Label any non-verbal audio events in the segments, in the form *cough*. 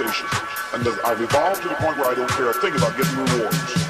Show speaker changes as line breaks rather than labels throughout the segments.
And I've evolved to the point where I don't care a thing about getting rewards.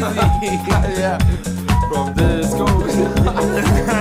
*laughs*
yeah. From disco. it's *laughs*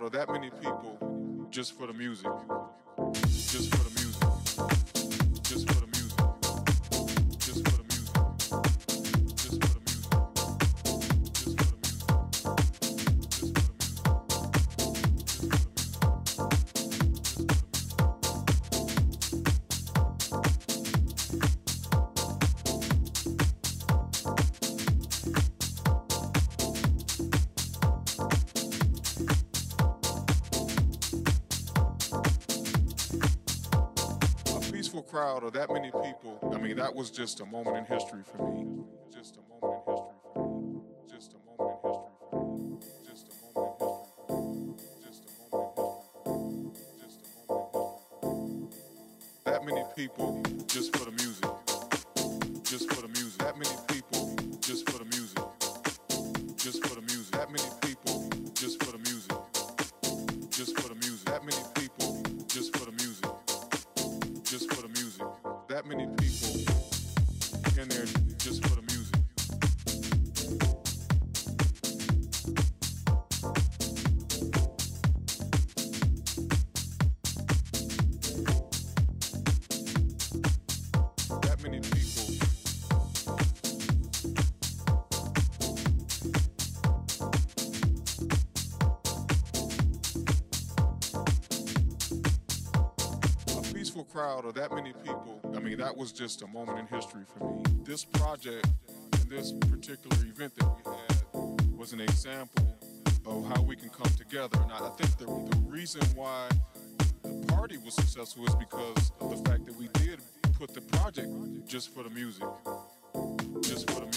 or that
many people just for the music. crowd of that many people, I mean, that was just a moment in history for me. that was just a moment in history for me. This project and this particular event that we had was an example of how we can come together. And I, think the, the reason why the party was successful is because of the fact that we did put the project just for the music, just for the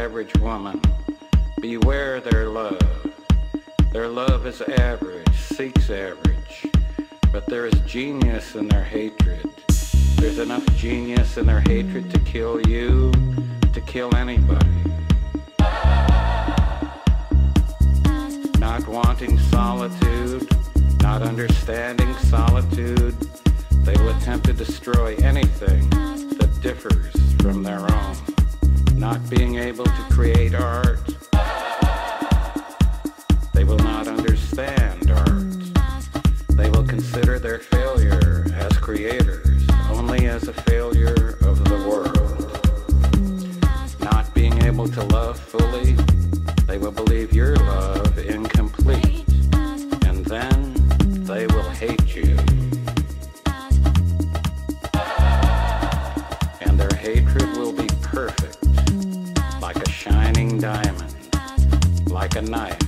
average woman. Fully, they will believe your love incomplete, and then they will hate you. And their hatred will be perfect, like a shining diamond, like a knife.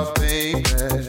I'm baby